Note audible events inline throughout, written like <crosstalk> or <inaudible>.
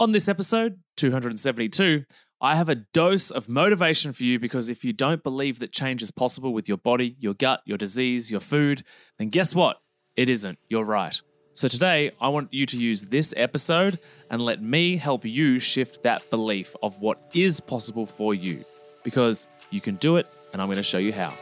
On this episode, 272, I have a dose of motivation for you because if you don't believe that change is possible with your body, your gut, your disease, your food, then guess what? It isn't. You're right. So today, I want you to use this episode and let me help you shift that belief of what is possible for you because you can do it and I'm going to show you how.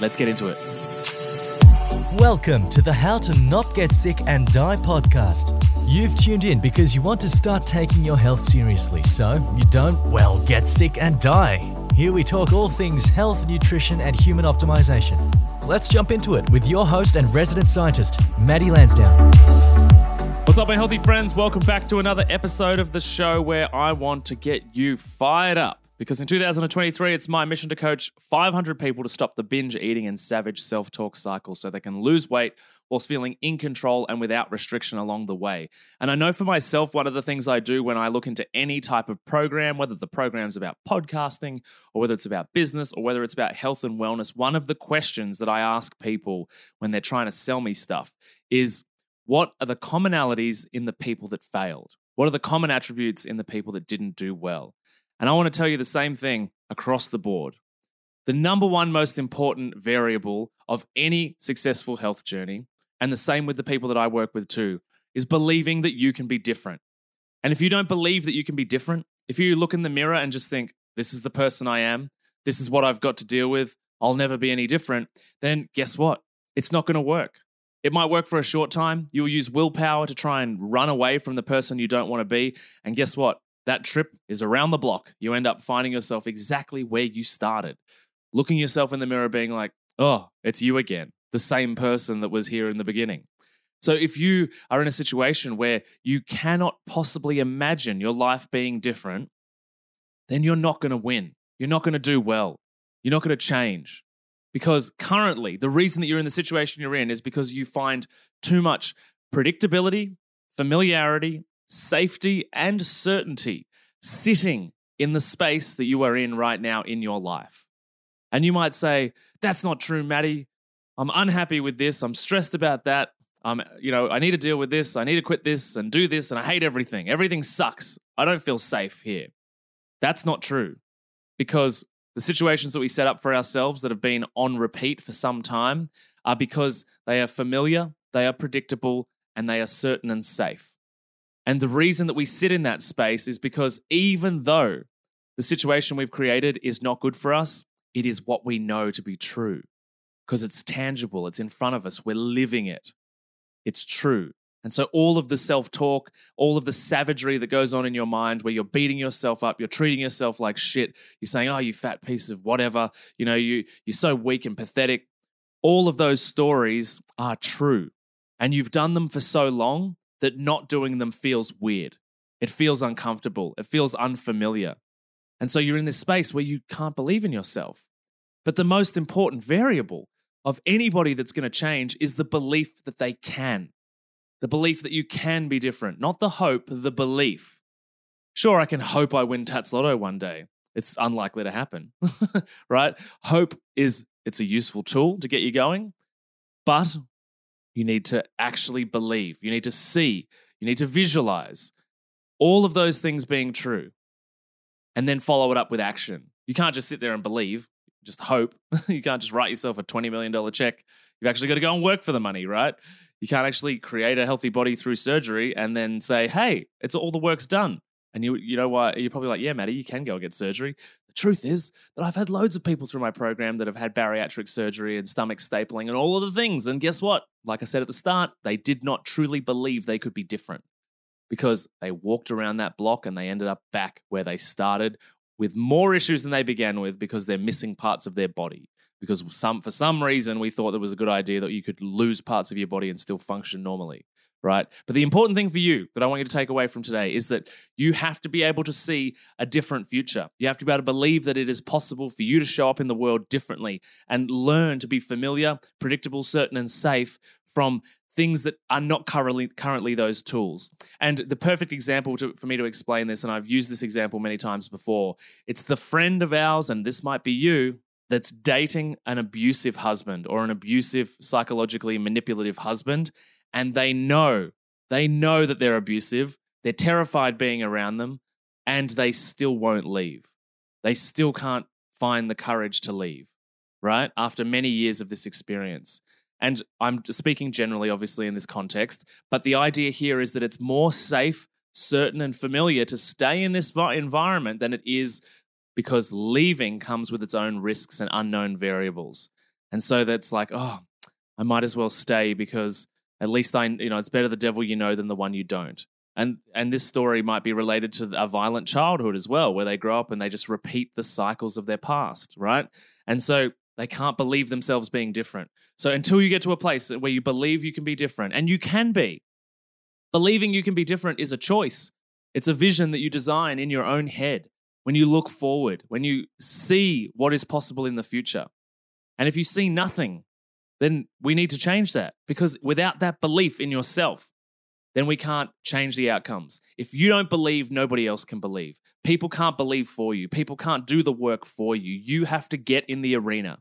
Let's get into it. Welcome to the How to Not Get Sick and Die podcast. You've tuned in because you want to start taking your health seriously so you don't, well, get sick and die. Here we talk all things health, nutrition, and human optimization. Let's jump into it with your host and resident scientist, Matty Lansdown. What's up, my healthy friends? Welcome back to another episode of the show where I want to get you fired up. Because in 2023, it's my mission to coach 500 people to stop the binge eating and savage self talk cycle so they can lose weight whilst feeling in control and without restriction along the way. And I know for myself, one of the things I do when I look into any type of program, whether the program's about podcasting or whether it's about business or whether it's about health and wellness, one of the questions that I ask people when they're trying to sell me stuff is what are the commonalities in the people that failed? What are the common attributes in the people that didn't do well? And I want to tell you the same thing across the board. The number one most important variable of any successful health journey, and the same with the people that I work with too, is believing that you can be different. And if you don't believe that you can be different, if you look in the mirror and just think, this is the person I am, this is what I've got to deal with, I'll never be any different, then guess what? It's not going to work. It might work for a short time. You'll use willpower to try and run away from the person you don't want to be. And guess what? That trip is around the block. You end up finding yourself exactly where you started, looking yourself in the mirror, being like, oh, it's you again, the same person that was here in the beginning. So if you are in a situation where you cannot possibly imagine your life being different, then you're not going to win. You're not going to do well. You're not going to change. Because currently, the reason that you're in the situation you're in is because you find too much predictability, familiarity, safety, and certainty sitting in the space that you are in right now in your life. And you might say, That's not true, Matty. I'm unhappy with this. I'm stressed about that. I'm, you know, I need to deal with this. I need to quit this and do this, and I hate everything. Everything sucks. I don't feel safe here. That's not true because the situations that we set up for ourselves that have been on repeat for some time are because they are familiar, they are predictable, and they are certain and safe. And the reason that we sit in that space is because even though the situation we've created is not good for us, it is what we know to be true because it's tangible, it's in front of us, we're living it. It's true. And so, all of the self talk, all of the savagery that goes on in your mind where you're beating yourself up, you're treating yourself like shit, you're saying, oh, you fat piece of whatever, you know, you, you're so weak and pathetic. All of those stories are true. And you've done them for so long that not doing them feels weird. It feels uncomfortable. It feels unfamiliar. And so you're in this space where you can't believe in yourself. But the most important variable of anybody that's going to change is the belief that they can. The belief that you can be different, not the hope, the belief. Sure, I can hope I win Tatts Lotto one day. It's unlikely to happen, <laughs> right? Hope is it's a useful tool to get you going, but you need to actually believe. You need to see. You need to visualize all of those things being true and then follow it up with action. You can't just sit there and believe, just hope. <laughs> you can't just write yourself a $20 million check. You've actually got to go and work for the money, right? You can't actually create a healthy body through surgery and then say, hey, it's all the work's done. And you, you know what? You're probably like, yeah, Matty, you can go get surgery. The truth is that I've had loads of people through my program that have had bariatric surgery and stomach stapling and all of the things. And guess what? Like I said at the start, they did not truly believe they could be different because they walked around that block and they ended up back where they started with more issues than they began with because they're missing parts of their body. Because some, for some reason, we thought it was a good idea that you could lose parts of your body and still function normally right? But the important thing for you that I want you to take away from today is that you have to be able to see a different future. You have to be able to believe that it is possible for you to show up in the world differently and learn to be familiar, predictable, certain, and safe from things that are not currently currently those tools. And the perfect example to, for me to explain this, and I've used this example many times before, it's the friend of ours, and this might be you, that's dating an abusive husband or an abusive, psychologically manipulative husband and they know, they know that they're abusive, they're terrified being around them, and they still won't leave. They still can't find the courage to leave, right? After many years of this experience. And I'm speaking generally, obviously, in this context, but the idea here is that it's more safe, certain, and familiar to stay in this environment than it is because leaving comes with its own risks and unknown variables. And so that's like, oh, I might as well stay because at least I, you know, it's better the devil you know than the one you don't. And and this story might be related to a violent childhood as well, where they grow up and they just repeat the cycles of their past, right? And so they can't believe themselves being different. So until you get to a place where you believe you can be different, and you can be, believing you can be different is a choice. It's a vision that you design in your own head when you look forward, when you see what is possible in the future. And if you see nothing, then we need to change that because without that belief in yourself, then we can't change the outcomes. If you don't believe, nobody else can believe. People can't believe for you. People can't do the work for you. You have to get in the arena.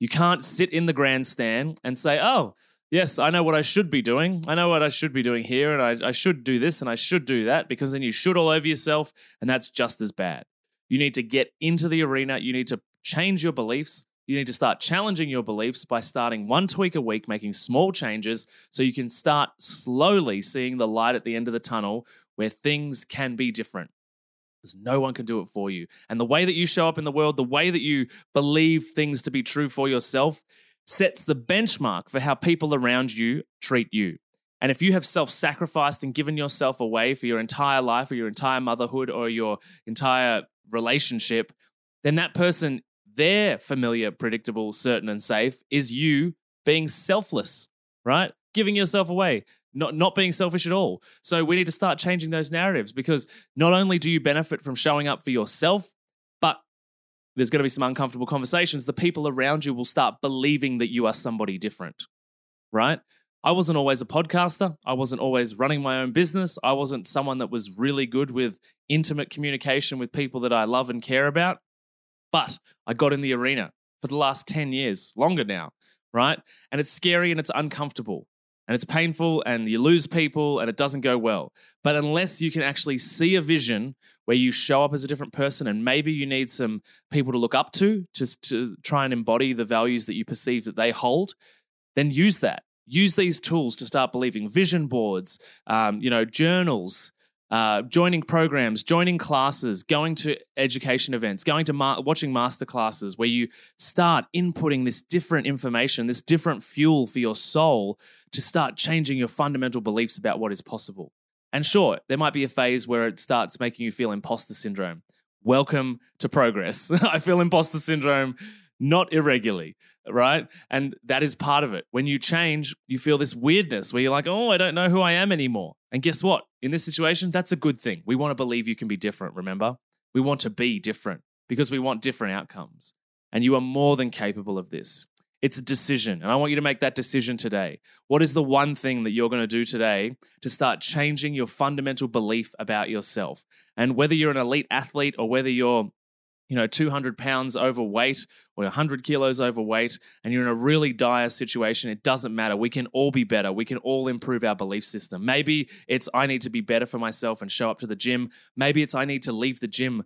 You can't sit in the grandstand and say, oh, yes, I know what I should be doing. I know what I should be doing here, and I, I should do this and I should do that, because then you should all over yourself, and that's just as bad. You need to get into the arena. You need to change your beliefs. You need to start challenging your beliefs by starting one tweak a week, making small changes so you can start slowly seeing the light at the end of the tunnel where things can be different. Because no one can do it for you. And the way that you show up in the world, the way that you believe things to be true for yourself, sets the benchmark for how people around you treat you. And if you have self sacrificed and given yourself away for your entire life or your entire motherhood or your entire relationship, then that person their familiar, predictable, certain, and safe is you being selfless, right? Giving yourself away, not, not being selfish at all. So we need to start changing those narratives because not only do you benefit from showing up for yourself, but there's going to be some uncomfortable conversations. The people around you will start believing that you are somebody different, right? I wasn't always a podcaster. I wasn't always running my own business. I wasn't someone that was really good with intimate communication with people that I love and care about. But I got in the arena for the last 10 years, longer now, right? And it's scary and it's uncomfortable and it's painful and you lose people and it doesn't go well. But unless you can actually see a vision where you show up as a different person and maybe you need some people to look up to to, to try and embody the values that you perceive that they hold, then use that. Use these tools to start believing vision boards, um, you know, journals, uh, joining programs, joining classes, going to education events, going to watching master classes where you start inputting this different information, this different fuel for your soul to start changing your fundamental beliefs about what is possible. And sure, there might be a phase where it starts making you feel imposter syndrome. Welcome to progress. <laughs> I feel imposter syndrome not irregularly, right? And that is part of it. When you change, you feel this weirdness where you're like, oh, I don't know who I am anymore. And guess what? In this situation, that's a good thing. We want to believe you can be different, remember? We want to be different because we want different outcomes. And you are more than capable of this. It's a decision. And I want you to make that decision today. What is the one thing that you're going to do today to start changing your fundamental belief about yourself? And whether you're an elite athlete or whether you're you know, 200 pounds overweight or 100 kilos overweight and you're in a really dire situation, it doesn't matter. We can all be better. We can all improve our belief system. Maybe it's I need to be better for myself and show up to the gym. Maybe it's I need to leave the gym,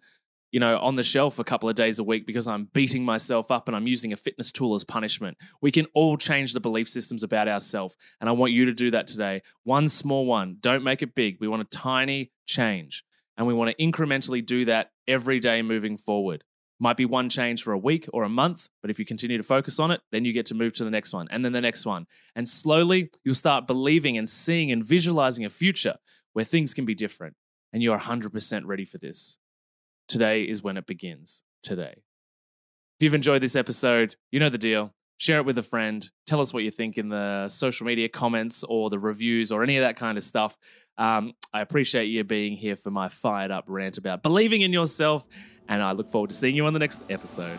you know, on the shelf a couple of days a week because I'm beating myself up and I'm using a fitness tool as punishment. We can all change the belief systems about ourselves. And I want you to do that today. One small one. Don't make it big. We want a tiny change. And we want to incrementally do that every day moving forward. Might be one change for a week or a month, but if you continue to focus on it, then you get to move to the next one and then the next one. And slowly you'll start believing and seeing and visualizing a future where things can be different. And you're 100% ready for this. Today is when it begins. Today. If you've enjoyed this episode, you know the deal share it with a friend. Tell us what you think in the social media comments or the reviews or any of that kind of stuff. Um, I appreciate you being here for my fired up rant about believing in yourself, and I look forward to seeing you on the next episode.